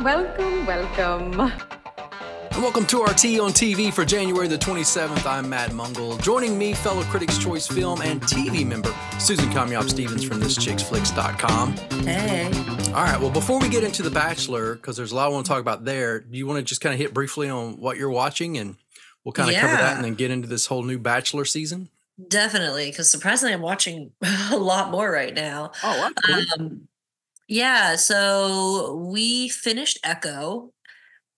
welcome, welcome. And welcome to RT on TV for January the 27th. I'm Matt Mungle. Joining me, fellow Critics' Choice Film and TV member Susan Kamyab Stephens from ThisChicksFlix.com. Hey. All right, well, before we get into The Bachelor, because there's a lot I want to talk about there, do you want to just kind of hit briefly on what you're watching and we'll kind of cover that and then get into this whole new Bachelor season? Definitely, because surprisingly, I'm watching a lot more right now. Oh, Um, yeah, so we finished Echo,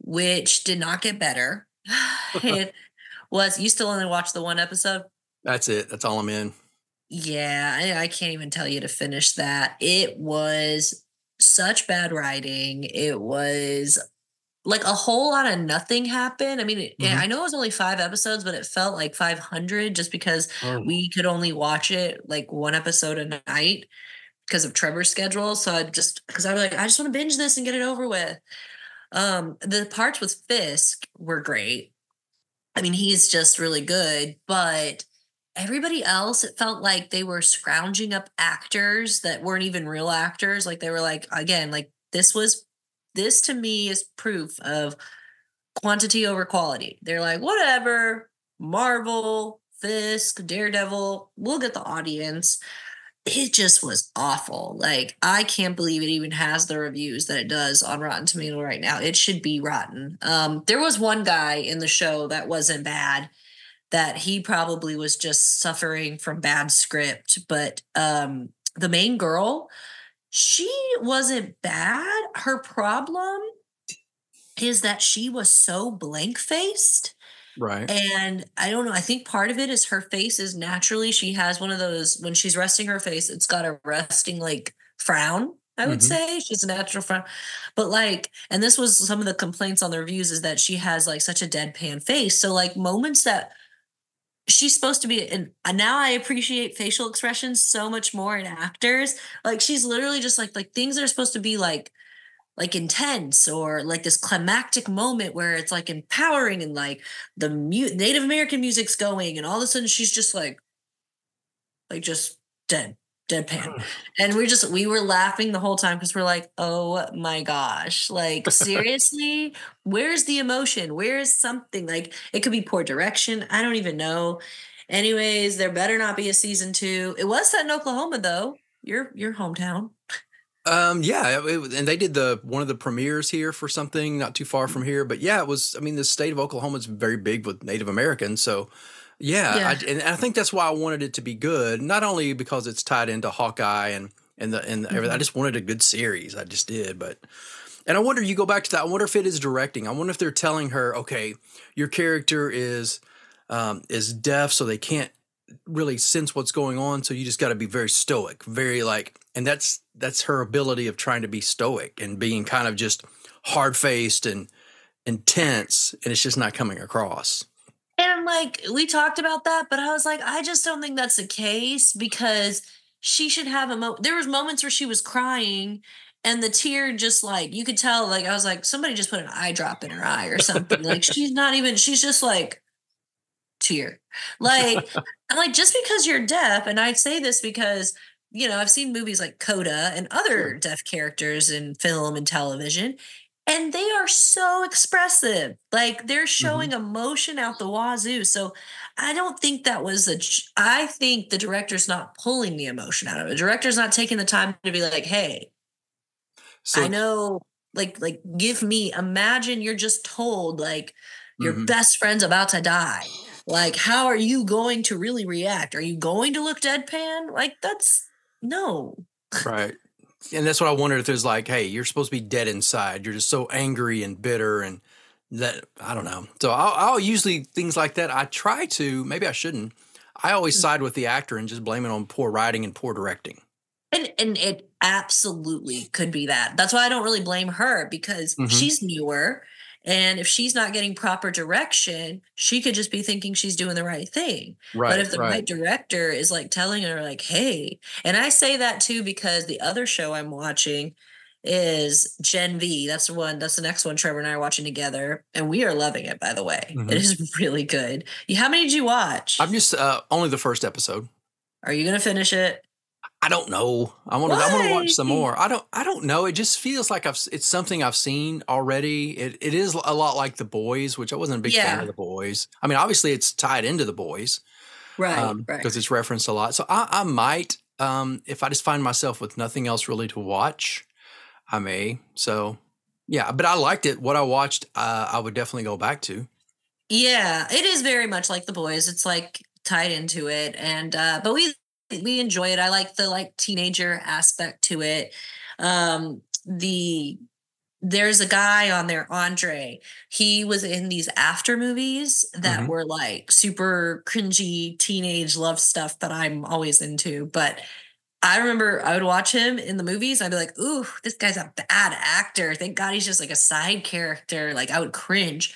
which did not get better. it was you still only watched the one episode? That's it. That's all I'm in. Yeah, I, I can't even tell you to finish that. It was such bad writing. It was like a whole lot of nothing happened. I mean, it, Mhm. I know it was only five episodes, but it felt like 500 just because Oh. we could only watch it like one episode a night because of Trevor's schedule. So I just because I was like, I just want to binge this and get it over with. Um, the parts with Fisk were great. I mean, he's just really good, but everybody else, it felt like they were scrounging up actors that weren't even real actors. Like they were like, again, like this was this to me is proof of quantity over quality. They're like, whatever, Marvel, Fisk, Daredevil, we'll get the audience. It just was awful. Like, I can't believe it even has the reviews that it does on Rotten Tomato right now. It should be rotten. Um, there was one guy in the show that wasn't bad, that he probably was just suffering from bad script. But um, the main girl, she wasn't bad. Her problem is that she was so blank faced. Right. And I don't know. I think part of it is her face is naturally, she has one of those, when she's resting her face, it's got a resting like frown, I would Mhm. say. She's a natural frown. But like, and this was some of the complaints on the reviews is that she has like such a deadpan face. So like moments that she's supposed to be and now I appreciate facial expressions so much more in actors. Like she's literally just like like things that are supposed to be like like intense or like this climactic moment where it's like empowering and like the mu- Native American music's going and all of a sudden she's just like like just dead deadpan. Mm-hmm. And we just we were laughing the whole time because we're like oh my gosh. Like seriously? Where's the emotion? Where's something? Like it could be poor direction. I don't even know. Anyways there better not be a season two. It was set in oklahoma though. Your your hometown Um, yeah, it- and they did the one of the premieres here for something not too far from here. But yeah, it was. I mean, the state of Oklahoma is very big with Native Americans, so yeah, Yeah. I, and I think that's why I wanted it to be good. Not only because it's tied into Hawkeye and and the and everything. I just wanted a good series. I just did, but. And I wonder, you go back to that. I wonder if it is directing. I wonder if they're telling her, okay, your character is um, is deaf, so they can't really sense what's going on. So you just got to be very stoic, very like, and that's that's her ability of trying to be stoic and being kind of just hard faced and intense, and it's just not coming across. And like we talked about that, but I was like, I just don't think that's the case because she should have a mo. There was moments where she was crying, and the tear just like you could tell. Like I was like, somebody just put an eye drop in her eye or something. like she's not even. She's just like tear. Like I'm like just because you're deaf, and I say this because you know I've seen movies like Coda and other Sure. deaf characters in film and television, and they are so expressive. Like they're showing emotion out the wazoo. So I don't think that was a, I think the director's not pulling the emotion out of it. The director's not taking the time to be like, "Hey, So I know." Like, like, give me. Imagine you're just told like your Mhm. best friend's about to die. Like, how are you going to really react? Are you going to look deadpan? Like, that's no. right, and that's what I wondered if there's like, hey, you're supposed to be dead inside. You're just so angry and bitter and that I don't know. So I'll, I'll usually things like that. I try to. Maybe I shouldn't. I always Mm. side with the actor and just blame it on poor writing and poor directing. And and it absolutely could be that. That's why I don't really blame her because Mhm. she's newer. And if she's not getting proper direction, she could just be thinking she's doing the right thing. Right. but if the right. right. director is like telling her, like, hey, and I say that too because the other show I'm watching is Gen V. That's the one, that's the next one Trevor and I are watching together. And we are loving it, by the way. Mhm. It is really good. How many did you watch? I'm just uh, only the first episode. are you gonna finish it? I don't know. I want to. I want to watch some more. I don't. I don't know. It just feels like I've. It's something I've seen already. It. It is a lot like the boys, which I wasn't a big fan of the boys. I mean, obviously, it's tied into the boys Right, um, right. because it's referenced a lot. So I, I might, um, if I just find myself with nothing else really to watch, I may. So yeah, but I liked it. What I watched, uh, I would definitely go back to. Yeah, it is very much like the boys. It's like tied into it, and uh, but we we enjoy it. I like the like teenager aspect to it. Um, the there's a guy on there, Andre. He was in these after movies that Mhm. were like super cringy teenage love stuff that I'm always into. But I remember I would watch him in the movies. I'd be like, ooh, this guy's a bad actor. Thank God he's just like a side character. Like I would cringe.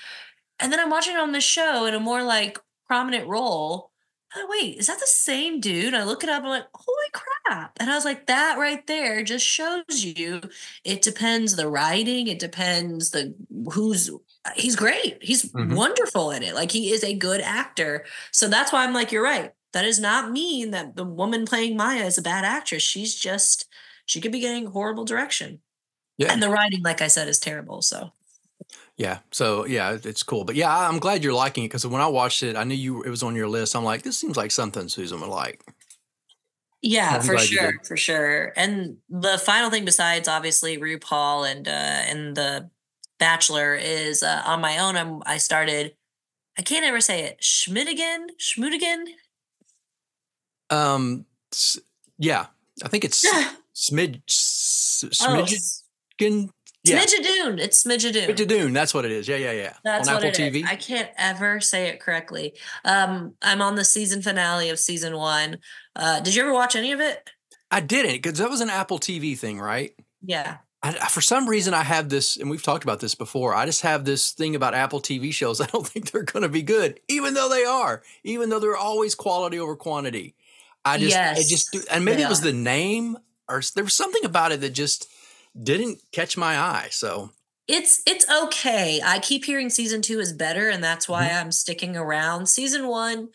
And then I'm watching it on the show in a more like prominent role. Oh, wait, is that the same dude? I look it up. I'm like, holy crap. And I was like, that right there just shows you it depends the writing, it depends the who's he's great. He's Mhm. wonderful in it. Like he is a good actor. So that's why I'm like, you're right. That does not mean that the woman playing Maya is a bad actress. She's just she could be getting horrible direction. Yeah. And the writing, like I said, is terrible. So Yeah. So yeah, it's cool. But yeah, I- I'm glad you're liking it because when I watched it, I knew you it was on your list. I'm like, this seems like something Susan would like. Yeah, I'm for sure, for sure. And the final thing, besides obviously RuPaul and uh and the Bachelor, is uh, on my own. I'm I started. I can't ever say it. Schmidigan, Schmudigan. Um. Yeah, I think it's smid s- oh, smidgen. Yeah, Schmigadoon. It's Schmigadoon. Schmigadoon. That's what it is. Yeah, yeah, yeah. That's on what Apple it is. TV. I can't ever say it correctly. Um, I'm on the season finale of season one. Uh, did you ever watch any of it? I didn't because that was an Apple TV thing, right? Yeah. I, I- for some reason, I have this, and we've talked about this before. I just have this thing about Apple TV shows. I don't think they're going to be good, even though they are, even though they're always quality over quantity. I just, I just, and maybe it was the name, or there was something about it that just didn't catch my eye. So It's it's okay. I keep hearing season two is better, and that's why Mm-hmm. I'm sticking around. Season one,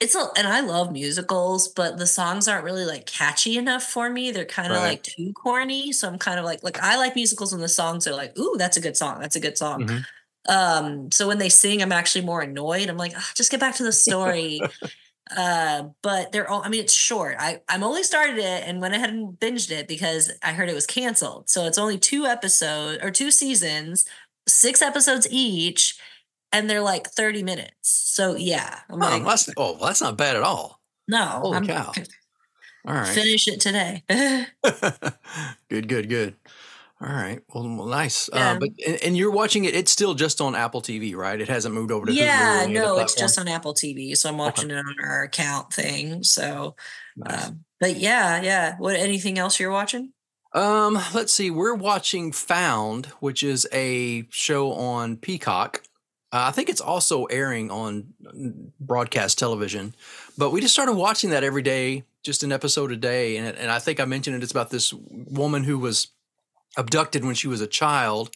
it's a and I love musicals, but the songs aren't really like catchy enough for me. They're kind of Right. like too corny. So I'm kind of like like I like musicals when the songs are like, ooh, that's a good song. That's a good song. Mhm. Um, so when they sing, I'm actually more annoyed. I'm like, "Ah, just get back to the story. uh, but they're all I mean, it's short. I I'm only started it and went ahead and binged it because I heard it was canceled. So it's only two episodes or two seasons, six episodes each, and they're like 30 minutes. So yeah, I'm oh, like, that's, oh, well, that's not bad at all. no, Holy I'm cow. All right. finish it today. good, good, good. All right. Well, well nice. Uh, but and, and you're watching it. It's still just on Apple TV, right? It hasn't moved over to yeah, no, it's just on Apple TV. So I'm watching it on our account thing. So Nice. um, but yeah, yeah. What anything else you're watching? Um, let's see. We're watching Found, which is a show on Peacock. Uh, I think it's also airing on broadcast television, but we just started watching that every day, just an episode a day. And, and I think I mentioned it. It's about this woman who was abducted when she was a child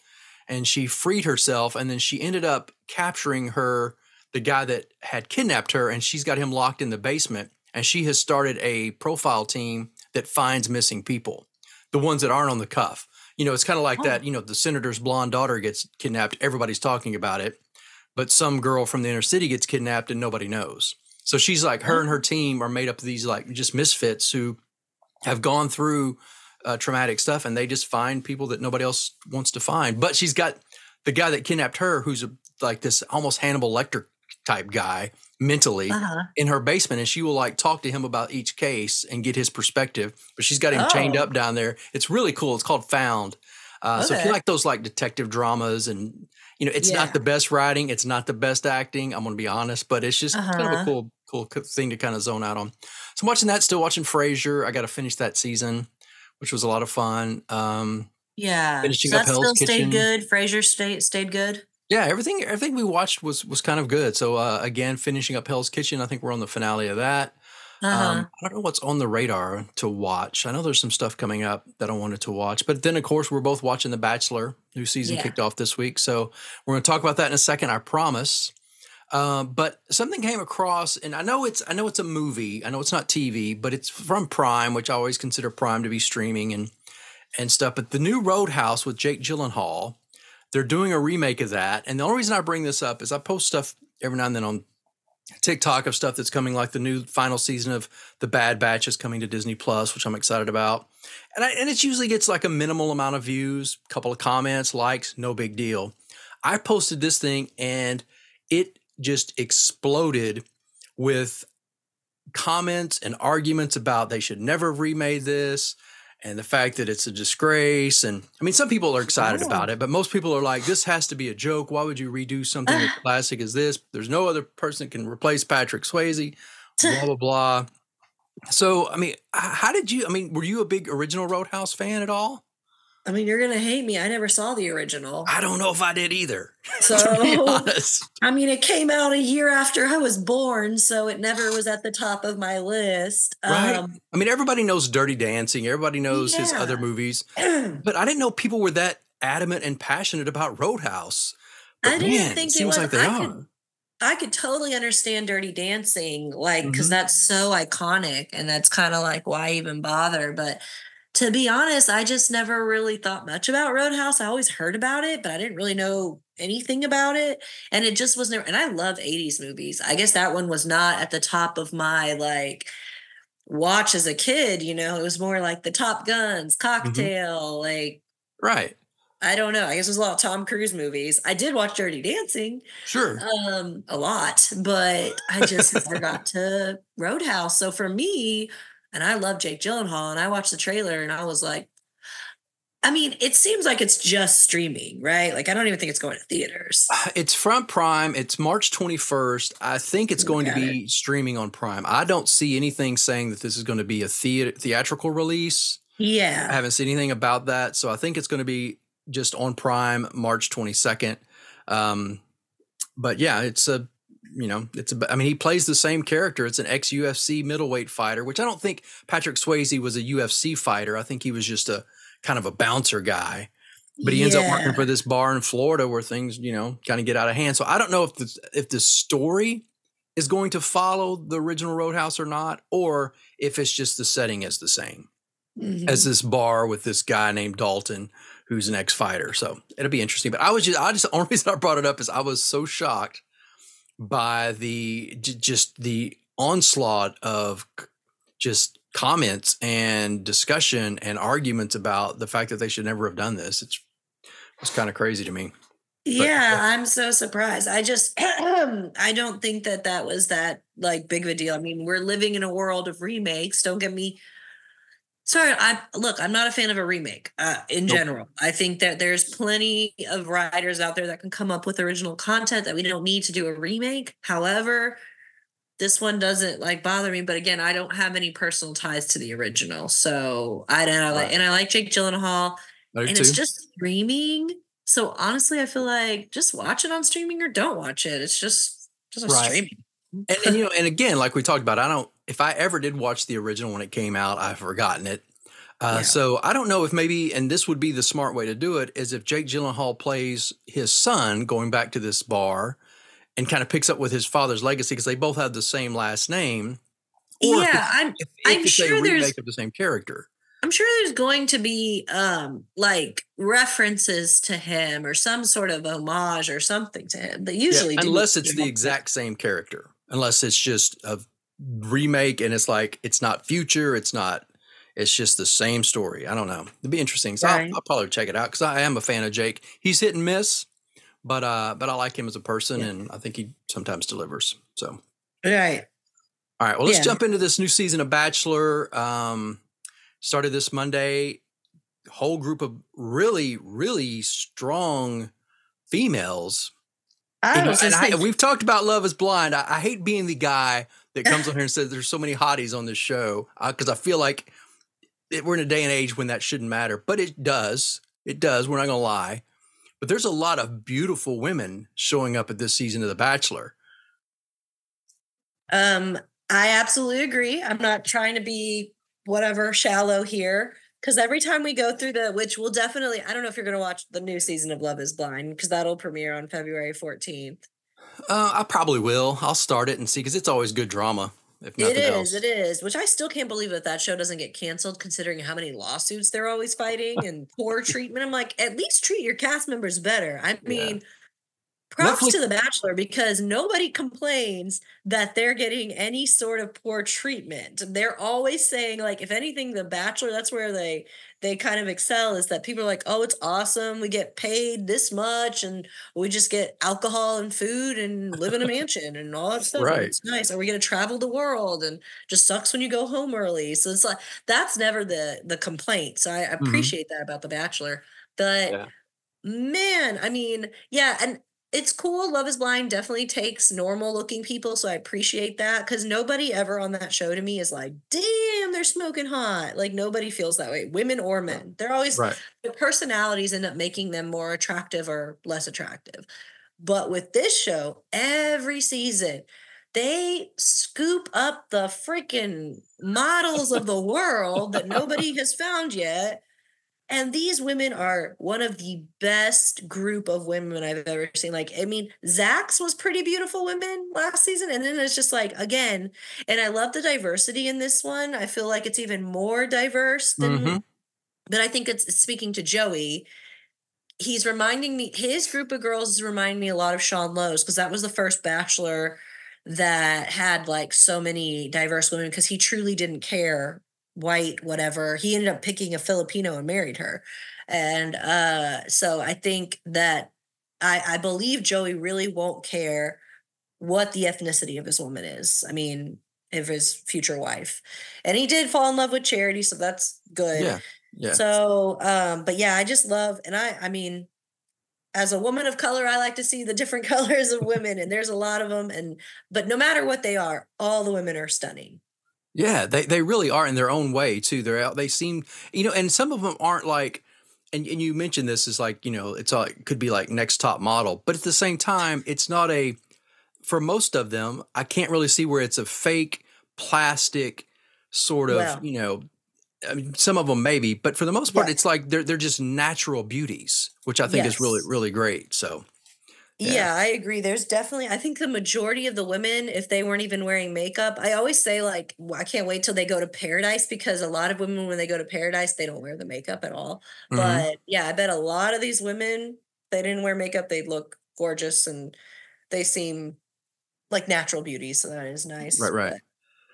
and she freed herself. And then she ended up capturing her, the guy that had kidnapped her, and she's got him locked in the basement. And she has started a profile team that finds missing people the ones that aren't on the cuff. You know, it's kind of like Oh. that. You know, the senator's blonde daughter gets kidnapped. Everybody's talking about it, but some girl from the inner city gets kidnapped and nobody knows. So she's like, her oh. and her team are made up of these like just misfits who have gone through uh, traumatic stuff, and they just find people that nobody else wants to find. But she's got the guy that kidnapped her, who's a, like this almost Hannibal Lecter type guy mentally Uh-huh. in her basement and she will like talk to him about each case and get his perspective. But she's got him chained Oh. up down there. It's really cool. It's called Found. Uh, So if you like those like detective dramas and you know, it's Yeah. not the best writing, it's not the best acting. I'm going to be honest, but it's just kind of a Uh-huh. cool, cool thing to kind of zone out on. So I'm watching that. Still watching Frasier. I got to finish that season, which was a lot of fun. Um, Yeah. Finishing so up that Hell's still Kitchen. stayed good. Frasier stayed stayed good. Yeah, everything everything we watched was was kind of good. So uh, again, finishing up Hell's Kitchen. I think we're on the finale of that. Uh-huh. Um, I don't know what's on the radar to watch. I know there's some stuff coming up that I wanted to watch, but then of course we're both watching The Bachelor. New season Yeah. kicked off this week, so we're going to talk about that in a second. I promise. Um, but something came across, and I know it's I know it's a movie. I know it's not TV, but it's from Prime, which I always consider Prime to be streaming and and stuff. But the new Roadhouse with Jake Gyllenhaal, they're doing a remake of that. And the only reason I bring this up is I post stuff every now and then on TikTok of stuff that's coming, like the new final season of The Bad Batch is coming to Disney Plus, which I'm excited about. And I, and it usually gets like a minimal amount of views, a couple of comments, likes, no big deal. I posted this thing and it just exploded with comments and arguments about they should never have remade this and the fact that it's a disgrace. And I mean, some people are excited about it, but most people are like, this has to be a joke. Why would you redo something as classic as this? There's no other person that can replace Patrick Swayze, blah, blah, blah. So, I mean, how did you, I mean, were you a big original Roadhouse fan at all? I mean, you're gonna hate me. I never saw the original. I don't know if I did either. So, I mean, it came out a year after I was born, so it never was at the top of my list. Right. Um, I mean, everybody knows Dirty Dancing. Everybody knows yeah. his other movies, but I didn't know people were that adamant and passionate about Roadhouse. But I didn't man, think it, seems was, like they I are. Could, I could totally understand Dirty Dancing, like because mm-hmm. that's so iconic, and that's kind of like why even bother, but to be honest, I just never really thought much about Roadhouse. I always heard about it, but I didn't really know anything about it. And it just was never, and I love 80s movies. I guess that one was not at the top of my like watch as a kid, you know, it was more like the Top Guns, mm-hmm. Cocktail, mm-hmm. like. Right. I don't know. I guess there's a lot of Tom Cruise movies. I did watch Dirty Dancing. Sure. Um, a lot, but I just never got to Roadhouse. So for me, and I love Jake Gyllenhaal. And I watched the trailer and I was like, I mean, it seems like it's just streaming, right? Like I don't even think it's going to theaters. It's from Prime. It's March 21st. I think it's going to be it. streaming on Prime. I don't see anything saying that this is going to be a theater theatrical release. Yeah. I haven't seen anything about that. So I think it's going to be just on Prime March 22nd. Um, but yeah, it's a you know, it's a, I mean, he plays the same character. It's an ex UFC middleweight fighter, which I don't think Patrick Swayze was a UFC fighter. I think he was just a kind of a bouncer guy. But he yeah. ends up working for this bar in Florida where things, you know, kind of get out of hand. So I don't know if the if the story is going to follow the original Roadhouse or not, or if it's just the setting is the same mm-hmm. as this bar with this guy named Dalton who's an ex fighter. So it'll be interesting. But I was just, I just, the only reason I brought it up is I was so shocked by the just the onslaught of just comments and discussion and arguments about the fact that they should never have done this. It's it's kind of crazy to me. Yeah, but, I'm so surprised. I just I don't think that that was that like big of a deal. I mean, we're living in a world of remakes. Don't get me Sorry, I look. I'm not a fan of a remake uh, in nope. general. I think that there's plenty of writers out there that can come up with original content that we don't need to do a remake. However, this one doesn't like bother me. But again, I don't have any personal ties to the original, so I don't. I like, and I like Jake Gyllenhaal, and too. it's just streaming. So honestly, I feel like just watch it on streaming or don't watch it. It's just just right. streaming. and, and you know, and again, like we talked about, I don't if I ever did watch the original when it came out, I've forgotten it. Uh, yeah. So I don't know if maybe, and this would be the smart way to do it, is if Jake Gyllenhaal plays his son going back to this bar and kind of picks up with his father's legacy because they both have the same last name. yeah, if, I'm. If, if I'm sure a remake of the same character. I'm sure there's going to be um like references to him or some sort of homage or something to him. But usually, yeah, unless it's the exact same character, unless it's just a remake and it's like it's not future, it's not it's just the same story. I don't know. It'd be interesting. So right. I'll, I'll, probably check it out because I am a fan of Jake. He's hit and miss, but uh, but I like him as a person, yeah. and I think he sometimes delivers. So right. All right. Well, let's yeah. jump into this new season of Bachelor. Um, started this Monday. Whole group of really, really strong females. I you know, and I, we've talked about Love Is Blind. I, I hate being the guy that comes on here and says there's so many hotties on this show because uh, I feel like it, we're in a day and age when that shouldn't matter, but it does. It does. We're not going to lie. But there's a lot of beautiful women showing up at this season of The Bachelor. Um, I absolutely agree. I'm not trying to be whatever shallow here because every time we go through the, which will definitely, I don't know if you're going to watch the new season of Love Is Blind because that'll premiere on February 14th. Uh, I probably will. I'll start it and see because it's always good drama. If nothing It is, else. it is, which I still can't believe that that show doesn't get canceled considering how many lawsuits they're always fighting and poor treatment. I'm like, at least treat your cast members better. I mean, props Netflix- to The Bachelor because nobody complains that they're getting any sort of poor treatment. They're always saying like if anything The Bachelor that's where they they kind of excel is that people are like, "Oh, it's awesome. We get paid this much and we just get alcohol and food and live in a mansion and all that stuff. Right. It's nice. Or we get to travel the world and just sucks when you go home early." So it's like that's never the the complaint. So I mm-hmm. appreciate that about The Bachelor. But Yeah. man, I mean, yeah, and it's cool. Love is Blind definitely takes normal looking people. So I appreciate that because nobody ever on that show to me is like, damn, they're smoking hot. Like nobody feels that way, women or men. They're always, Right. their personalities end up making them more attractive or less attractive. But with this show, every season, they scoop up the freaking models of the world that nobody has found yet. And these women are one of the best group of women I've ever seen. Like, I mean, Zach's was pretty beautiful women last season. And then it's just like, again, and I love the diversity in this one. I feel like it's even more diverse than, Mhm. but I think it's speaking to Joey. He's reminding me, his group of girls remind me a lot of Sean Lowe's because that was the first bachelor that had like so many diverse women because he truly didn't care white whatever he ended up picking a filipino and married her and uh so i think that i i believe joey really won't care what the ethnicity of his woman is i mean of his future wife and he did fall in love with charity so that's good Yeah. Yeah. so, um, but yeah, I just love, and I, I mean, as a woman of color, I like to see the different colors of women, and there's a lot of them. And but no matter what they are, all the women are stunning. Yeah, they they really are in their own way too. They're out. They seem you know, and some of them aren't like. And, and you mentioned this is like you know it's all it could be like next top model, but at the same time it's not a. For most of them, I can't really see where it's a fake plastic sort of Well. you know. I mean, some of them maybe, but for the most part, Yeah. it's like they're they're just natural beauties, which I think is really really great. So Yeah. Yeah. I agree. There's definitely, I think the majority of the women, if they weren't even wearing makeup, I always say, like, I can't wait till they go to paradise because a lot of women, when they go to paradise, they don't wear the makeup at all. mhm. But yeah, I bet a lot of these women, they didn't wear makeup, they look gorgeous and they seem like natural beauty. So that is nice. Right, right. but,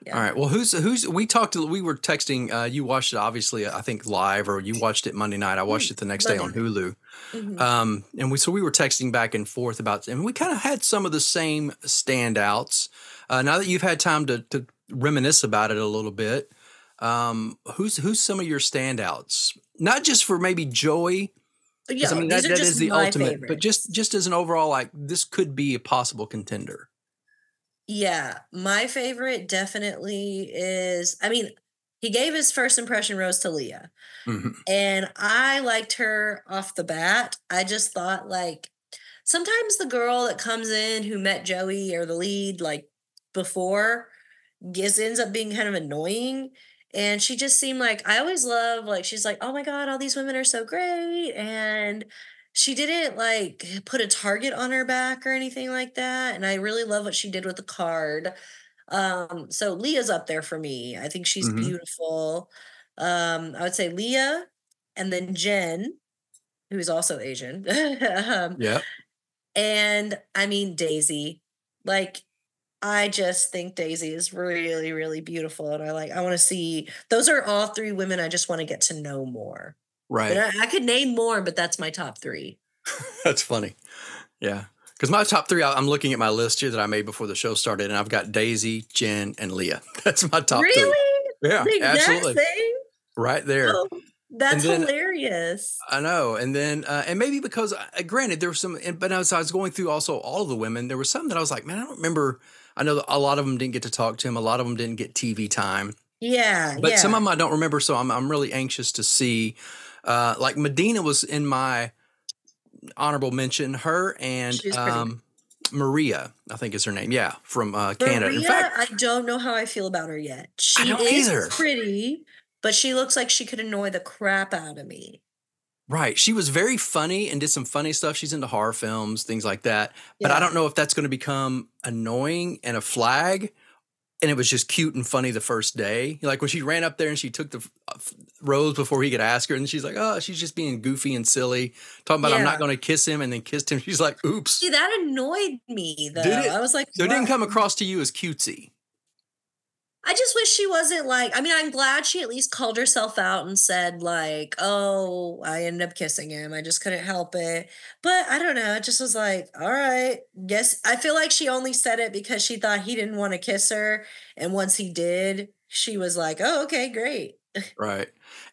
yeah. All right. Well, who's who's we talked to we were texting uh you watched it obviously I think live or you watched it Monday night. I watched it the next day on Hulu. Mhm. Um and we so we were texting back and forth about and we kind of had some of the same standouts. Uh now that you've had time to to reminisce about it a little bit. Um who's who's some of your standouts? Not just for maybe Joey, yeah, I mean that, just is the ultimate, but just just as an overall like this could be a possible contender. Yeah, my favorite definitely is. I mean, he gave his first impression rose to Leah, Mhm. and I liked her off the bat. I just thought like sometimes the girl that comes in who met Joey or the lead like before gets ends up being kind of annoying. And she just seemed like I always love like she's like, oh my god, all these women are so great, and she didn't like put a target on her back or anything like that. And I really love what she did with the card. Um, so Leah's up there for me. I think she's Mhm. beautiful. Um, I would say Leah and then Jenn, who's also Asian. um, Yeah. and I mean Daisy. Like I just think Daisy is really, really beautiful. And I like I want to see those are all three women I just want to get to know more. Right. I, I could name more, but that's my top three. That's funny. Yeah. Because my top three, I'm looking at my list here that I made before the show started, and I've got Daisy, Jenn, and Leah. That's my top really? three. Yeah, The exact absolutely. same? Right there. Oh, that's then- hilarious. I know. And then, uh, and maybe because, uh, granted, there were some, and, but as I was going through also all of the women, there were some that I was like, man, I don't remember. I know that a lot of them didn't get to talk to him. A lot of them didn't get TV time. Yeah. But yeah. some of them I don't remember, so I'm I'm really anxious to see. Uh, like Madina was in my honorable mention. Her and um, Maria, I think is her name. Yeah, from uh, Canada. Maria, in fact, I don't know how I feel about her yet. She don't is either. pretty, but she looks like she could annoy the crap out of me. Right. She was very funny and did some funny stuff. She's into horror films, things like that. But I don't know if that's going to become annoying and a flag. And it was just cute and funny the first day. Like when she ran up there and she took the uh, rose before he could ask her. And she's like, oh, she's just being goofy and silly, talking about, I'm not going to kiss him. And then kissed him. She's like, oops. See, that annoyed me though. Did it? I was like, So it didn't come across to you as cutesy. I just wish she wasn't like, I mean, I'm glad she at least called herself out and said, like, oh, I ended up kissing him. I just couldn't help it. But I don't know. It just was like, all right. Yes. I feel like she only said it because she thought he didn't want to kiss her. And once he did, she was like, oh, okay, great. Right.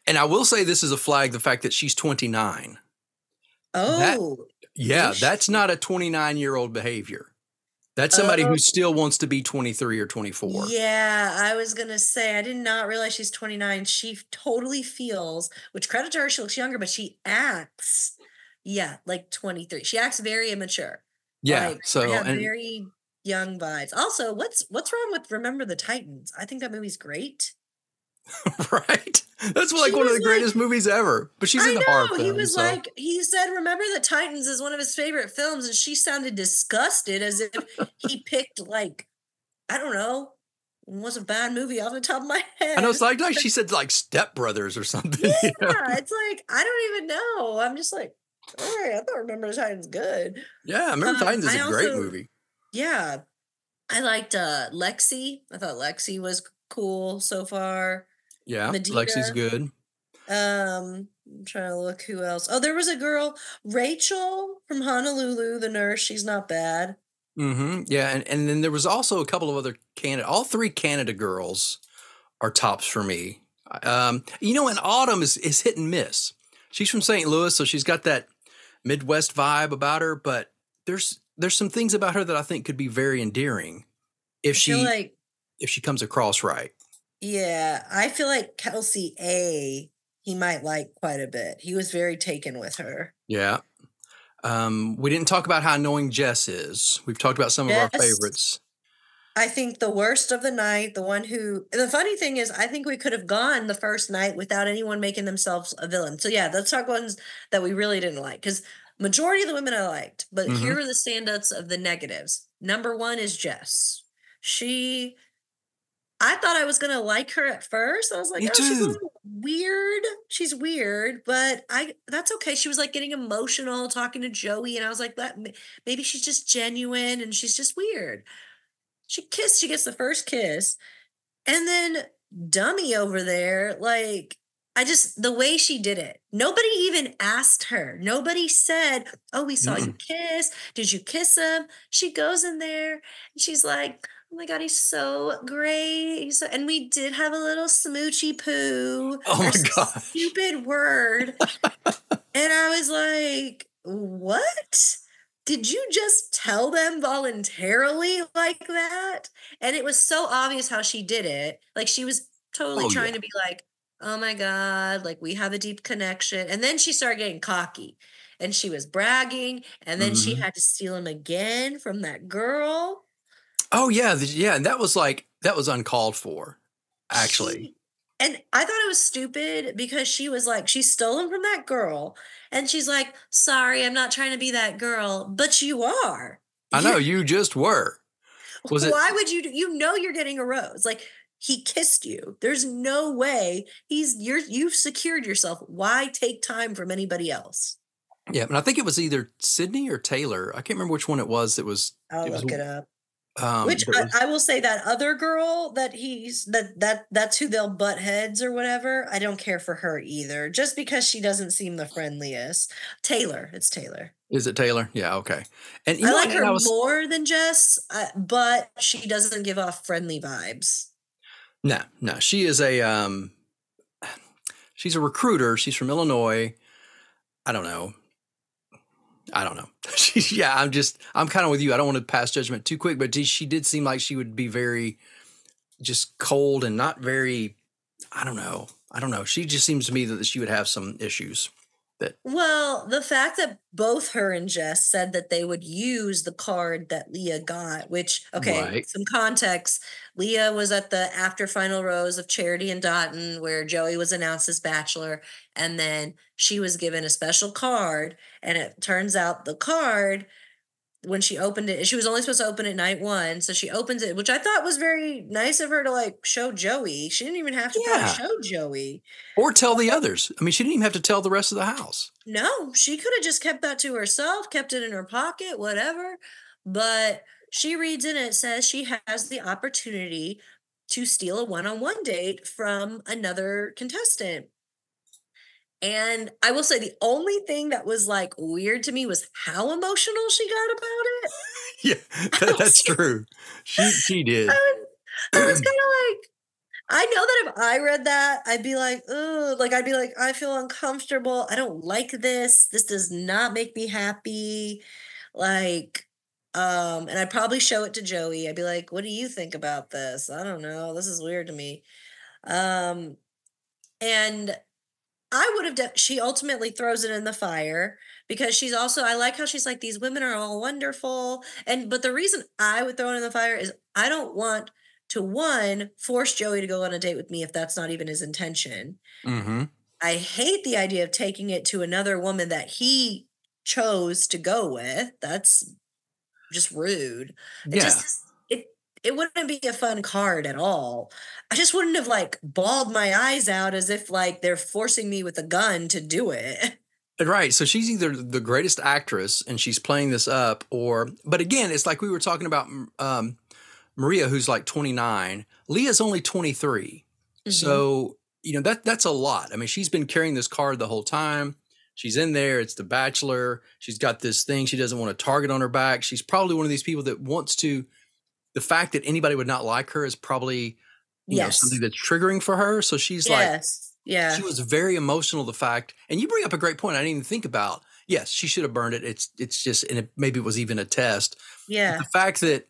And I will say this is a flag the fact that she's 29. Oh, Yeah, that's not a 29 year old behavior. That's somebody Oh. who still wants to be 23 or 24. yeah. I was going to say, I did not realize she's 29. She totally feels, which credit to her, she looks younger, but she acts, yeah, like 23. She acts very immature. Yeah. Like, so, and very young vibes. Also, what's what's wrong with Remember the Titans? I think that movie's great. right. That's like She one of the greatest movies ever. But she's I in the horror know film. he was so- like he said Remember the Titans is one of his favorite films, and she sounded disgusted as if he picked like I don't know. Was a bad movie off the top of my head. I know it's like, like she said like Step Brothers or something. you yeah, know? it's like I don't even know. I'm just like, all right, I thought Remember the Titans good. Yeah, Remember Um, Titans is I a great movie. Yeah, I liked uh Lexi. I thought Lexi was cool so far. Yeah, Medea. Lexi's good. Um, I'm trying to look who else. Oh, there was a girl, Rachel from Honolulu, the nurse. She's not bad. hmm Yeah, and, and then there was also a couple of other Canada. All three Canada girls are tops for me. Um, you know, and Autumn is is hit and miss. She's from St. Louis, so she's got that Midwest vibe about her. But there's there's some things about her that I think could be very endearing if she like, if she comes across right. Yeah, I feel like Kelsey A. He might like quite a bit. He was very taken with her. Yeah. Um, we didn't talk about how annoying Jess is. We've talked about some of our favorites. I think the worst of the night, the one who, the funny thing is, I think we could have gone the first night without anyone making themselves a villain. So yeah, let's talk ones that we really didn't like because majority of the women I liked, but Mhm. here are the standouts of the negatives. Number one is Jess. She, I thought I was gonna like her at first. I was like, Me oh, she's a too. little weird. She's weird, but I that's okay. She was like getting emotional talking to Joey, and I was like, that maybe she's just genuine and she's just weird. She kissed, she gets the first kiss. And then dummy over there, like I just the way she did it. Nobody even asked her. Nobody said, "Oh, we saw you mm. kiss. Did you kiss him?" She goes in there and she's like, "Oh my god, he's so great." He's so, and we did have a little smoochy poo. Oh my god. Stupid word. and I was like, "What?" Did you just tell them voluntarily like that? And it was so obvious how she did it. Like she was totally Oh, trying yeah. to be like, oh my God, like we have a deep connection. And then she started getting cocky and she was bragging. And then she Mhm. had to steal him again from that girl. Oh yeah, yeah, and that was like that was uncalled for. Actually, She- and I thought it was stupid because she was like, she stole him from that girl. And she's like, sorry, I'm not trying to be that girl, but you are. I know You- just were. Was it- Why would you do you know you're getting a rose? Like he kissed you. There's no way he's you're you've secured yourself. Why take time from anybody else? Yeah, and I think it was either Sydney or Taylor. I can't remember which one it was. That was I'll It was look it up. Um, Which I, I will say that other girl that he's that that that's who they'll butt heads or whatever. I don't care for her either, just because she doesn't seem the friendliest. Taylor, it's Taylor. is it Taylor? Yeah, okay. And I know, like her I was, more than Jess, uh, but she doesn't give off friendly vibes. No, no, she is a um, she's a recruiter. She's from Illinois. I don't know. I don't know. Yeah. I'm just I'm kind of with you. I don't want to pass judgment too quick, but she did seem like she would be very just cold and not very. I don't know. I don't know. She just seems to me that she would have some issues. Well, the fact that both her and Jess said that they would use the card that Leah got, which, okay, Right. some context. Leah was at the after final rose of Charity and Dotun, where Joey was announced as Bachelor. And then she was given a special card. And it turns out the card, when she opened it, she was only supposed to open it night one. So she opens it, which I thought was very nice of her to like show Joey. She didn't even have to Yeah. show Joey. Or tell the others. I mean, she didn't even have to tell the rest of the house. No, she could have just kept that to herself, kept it in her pocket, whatever. But she reads in it, it says she has the opportunity to steal a one on one date from another contestant. And I will say the only thing that was like weird to me was how emotional she got about it. Yeah, that, that's true. She she did. I was, I was kind of like, I know that if I read that, I'd be like, oh, like I'd be like, I feel uncomfortable. I don't like this. This does not make me happy. Like, um, and I'd probably show it to Joey. I'd be like, what do you think about this? I don't know. This is weird to me. Um, and I would have. De- she ultimately throws it in the fire because she's also. I like how she's like these women are all wonderful, and but the reason I would throw it in the fire is I don't want to one force Joey to go on a date with me if that's not even his intention. hmm I hate the idea of taking it to another woman that he chose to go with. That's just rude. It Yeah. just it wouldn't be a fun card at all. I just wouldn't have like bawled my eyes out as if like they're forcing me with a gun to do it. Right. So she's either the greatest actress and she's playing this up, or, but again, it's like we were talking about um, Maria, who's like 29. Leah's only 23. Mhm. So, you know, that that's a lot. I mean, she's been carrying this card the whole time. She's in there. It's the bachelor. She's got this thing she doesn't want a target on her back. She's probably one of these people that wants to, the fact that anybody would not like her is probably, you know, Yes. something that's triggering for her. So she's like, yes. Yeah. she was very emotional. The fact, and you bring up a great point. I didn't even think about. Yes, she should have burned it. It's it's just, and it, maybe it was even a test. yeah. The fact that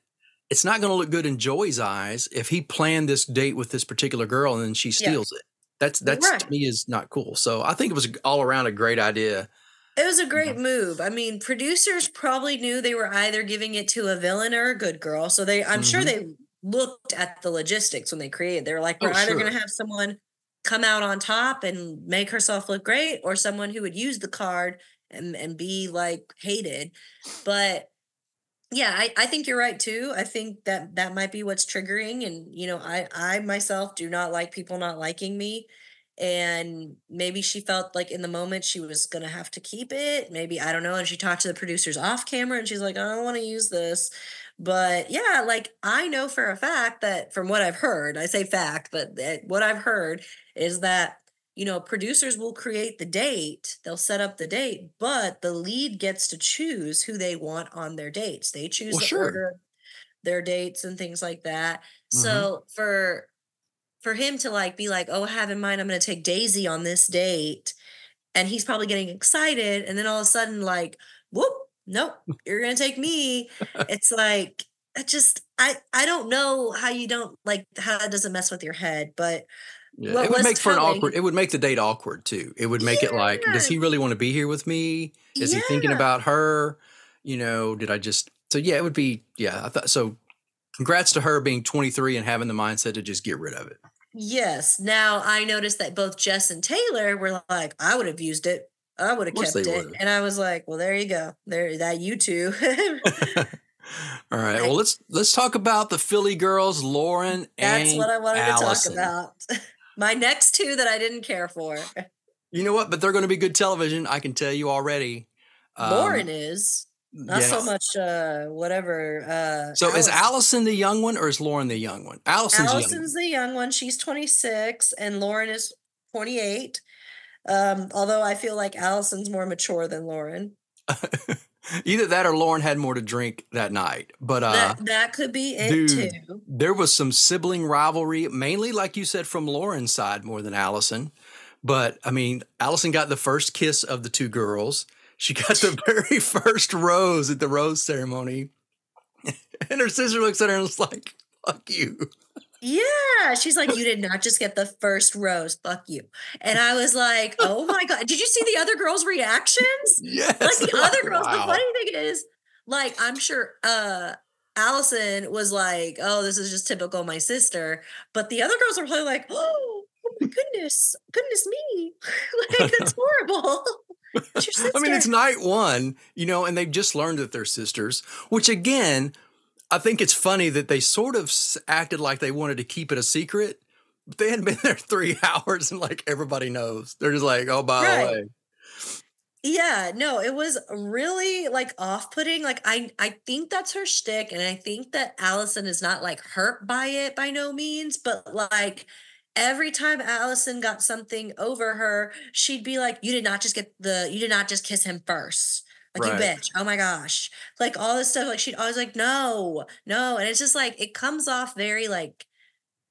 it's not going to look good in Joey's eyes if he planned this date with this particular girl and then she steals it. That's that's Right. to me is not cool. So I think it was all around a great idea. It was a great Mm-hmm. move. I mean, producers probably knew they were either giving it to a villain or a good girl. So they I'm sure Mhm. they looked at the logistics when they created. They were like, Oh, we're either sure. gonna have someone come out on top and make herself look great, or someone who would use the card and, and be like hated. But yeah, I, I think you're right too. I think that that might be what's triggering. And you know, I I myself do not like people not liking me and maybe she felt like in the moment she was gonna have to keep it maybe i don't know and she talked to the producers off camera and she's like i don't want to use this but yeah like i know for a fact that from what i've heard i say fact but that what i've heard is that you know producers will create the date they'll set up the date but the lead gets to choose who they want on their dates they choose Well, the sure. order their dates and things like that Mhm. so for for him to like be like, oh, have in mind, I'm going to take Daisy on this date, and he's probably getting excited, and then all of a sudden, like, whoop, nope, you're going to take me. it's like, it just, I, I don't know how you don't like how that doesn't mess with your head, but Yeah, it would make for an awkward. It would make the date awkward too. It would make it like, does he really want to be here with me? Is he thinking about her? You know, did I just? So yeah, it would be. Yeah, I thought so. Congrats to her being 23 and having the mindset to just get rid of it. Yes. Now I noticed that both Jess and Taylor were like, I would have used it. I would have kept it. would've. And I was like, well, there you go. There, that you two. All right. Well, let's let's talk about the Philly girls, Lauren That's what I wanted Allison. to talk about. My next two that I didn't care for. You know what? But they're going to be good television. I can tell you already. Um, Lauren is not yeah. so much uh whatever uh So is Allison. Allison the young one or is Lauren the young one? Allison's, the young Allison's the young one. She's 26 and Lauren is 28. Um, although I feel like Allison's more mature than Lauren. Either that or Lauren had more to drink that night. But uh, that that could be it dude, too. there was some sibling rivalry, mainly like you said from Lauren's side more than Allison. But I mean, Allison got the first kiss of the two girls. She got the very first rose at the rose ceremony. And her sister looks at her and was like, fuck you. Yeah, she's like, you did not just get the first rose. Fuck you. And I was like, oh my god, did you see the other girls' reactions? Yes. Like the other girls. The funny thing is, like, I'm sure uh Allison was like, oh, this is just typical my sister. But the other girls are probably like, oh, my goodness, goodness me, like that's horrible. It's your I mean, it's night one, you know, and they've just learned that they're sisters, which again, I think it's funny that they sort of acted like they wanted to keep it a secret. But they hadn't been there three hours and like everybody knows. They're just like, oh, by Right. the way. Yeah, no, it was really like off-putting. Like I I think that's her shtick, and I think that Allison is not like hurt by it by no means, but like every time Allison got something over her, she'd be like, You did not just get the you did not just kiss him first. Like you bitch. Oh my gosh. Like all this stuff. Like she'd always like, no, no. And it's just like it comes off very like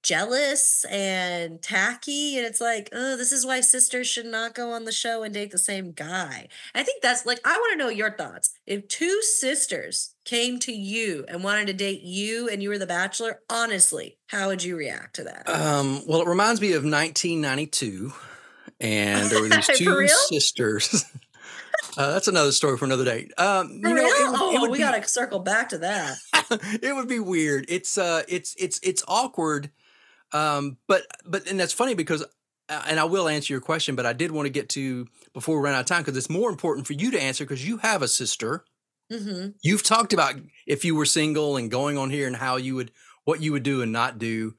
jealous and tacky and it's like oh this is why sisters should not go on the show and date the same guy i think that's like i want to know your thoughts if two sisters came to you and wanted to date you and you were the bachelor honestly how would you react to that Um, well, it reminds me of 1992, and there were these two sisters. uh, that's another story for another day. Um, you know, it would- oh it we be- gotta circle back to that it would be weird. It's uh, it's it's it's awkward. Um, but but and that's funny because, uh, and I will answer your question, but I did want to get to before we run out of time because it's more important for you to answer because you have a sister. hmm You've talked about if you were single and going on here and how you would what you would do and not do.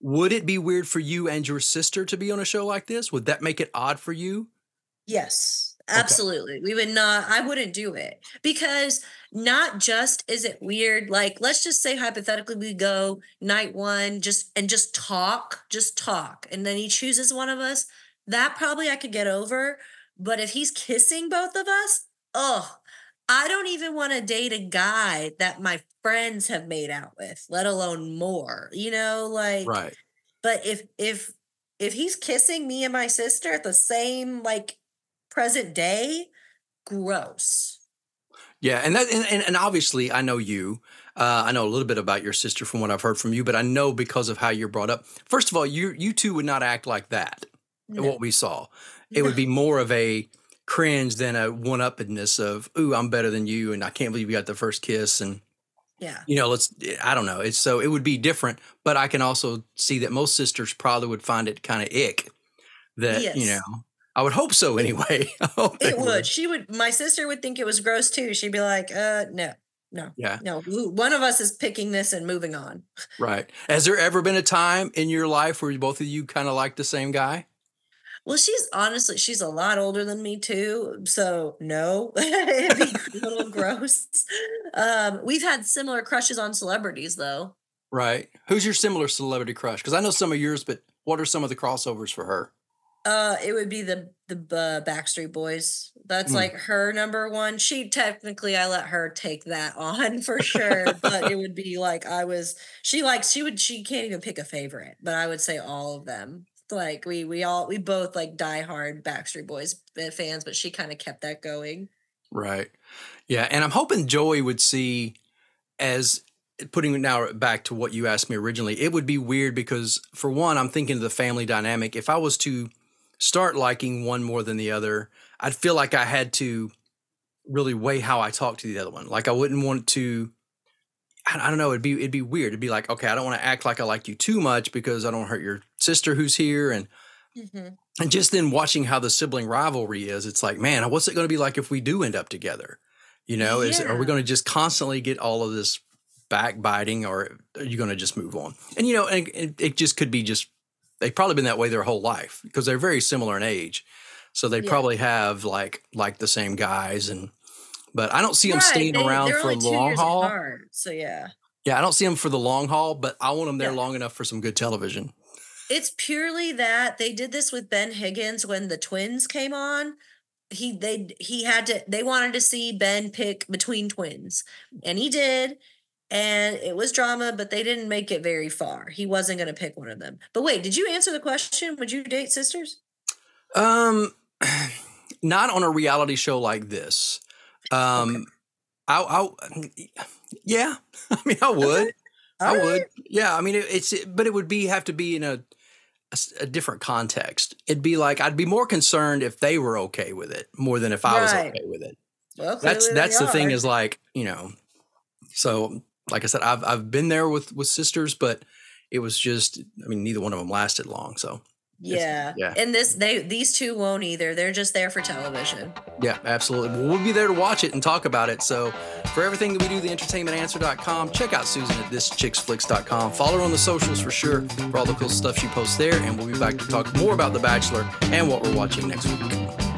Would it be weird for you and your sister to be on a show like this? Would that make it odd for you? Yes, Okay. absolutely. We would not, I wouldn't do it because not just is it weird, like let's just say hypothetically we go night one just and just talk, just talk, and then he chooses one of us. That probably I could get over. But if he's kissing both of us, oh, I don't even want to date a guy that my friends have made out with, let alone more. You know, like Right. but if if if he's kissing me and my sister at the same like present day, gross. Yeah, and that and, and, obviously I know you. Uh, I know a little bit about your sister from what I've heard from you, but I know because of how you're brought up. First of all, you you two would not act like that. No. What we saw, it would be more of a cringe than a one uppedness of "Ooh, I'm better than you," and I can't believe you got the first kiss, and yeah. you know, let's. I don't know. It's so it would be different, but I can also see that most sisters probably would find it kind of ick. That you know, I would hope so anyway. Hope It would. She would my sister would think it was gross too. She'd be like, uh no, no, Yeah. no. One of us is picking this and moving on. Right. Has there ever been a time in your life where both of you kind of like the same guy? Well, she's honestly, she's a lot older than me too. So no, it'd be a little gross. Um, we've had similar crushes on celebrities though. Right. Who's your similar celebrity crush? Because I know some of yours, but what are some of the crossovers for her? Uh, it would be the the uh, Backstreet Boys. That's Mm. like her number one. She technically, I let her take that on for sure, but it would be like I was. She likes. She would. She can't even pick a favorite, but I would say all of them. Like we we all we both like diehard Backstreet Boys uh, fans, but she kind of kept that going. Right. Yeah. And I'm hoping Joey would see as putting it now back to what you asked me originally, it would be weird because for one, I'm thinking of the family dynamic. If I was to start liking one more than the other, I'd feel like I had to really weigh how I talk to the other one. Like I wouldn't want to I don't know, it'd be it'd be weird. It'd be like, okay, I don't want to act like I like you too much because I don't hurt your sister who's here and Mhm. and just then watching how the sibling rivalry is, it's like, man, what's it going to be like if we do end up together? You know, is are we going to just constantly get all of this backbiting, or are you going to just move on? And you know, and it, it just could be just they've probably been that way their whole life because they're very similar in age, so they Yeah. probably have like like the same guys and. But I don't see them Right, staying they- around for a long haul. apart, so yeah. Yeah, I don't see them for the long haul, but I want them there Yeah. long enough for some good television. It's purely that they did this with Ben Higgins when the twins came on. He they he had to they wanted to see Ben pick between twins. And he did. And it was drama, but they didn't make it very far. He wasn't going to pick one of them. But wait, did you answer the question? Would you date sisters? Um, not on a reality show like this. Um, I, I, yeah, I mean, I would, I All would. Yeah, I mean, it, it's but it would be have to be in a, a different context. It'd be like I'd be more concerned if they were okay with it more than if I was okay with it. Well, That's that's the thing is like you know, so like I said, I've I've been there with with sisters, but it was just I mean neither one of them lasted long. So yeah. yeah. And this they these two won't either. They're just there for television. yeah, absolutely. Well, be there to watch it and talk about it. So for everything that we do, theentertainmentanswer.com, check out Susan at thischicksflix.com. Follow her on the socials for sure for all the cool stuff she posts there. And we'll be back to talk more about The Bachelor and what we're watching next week.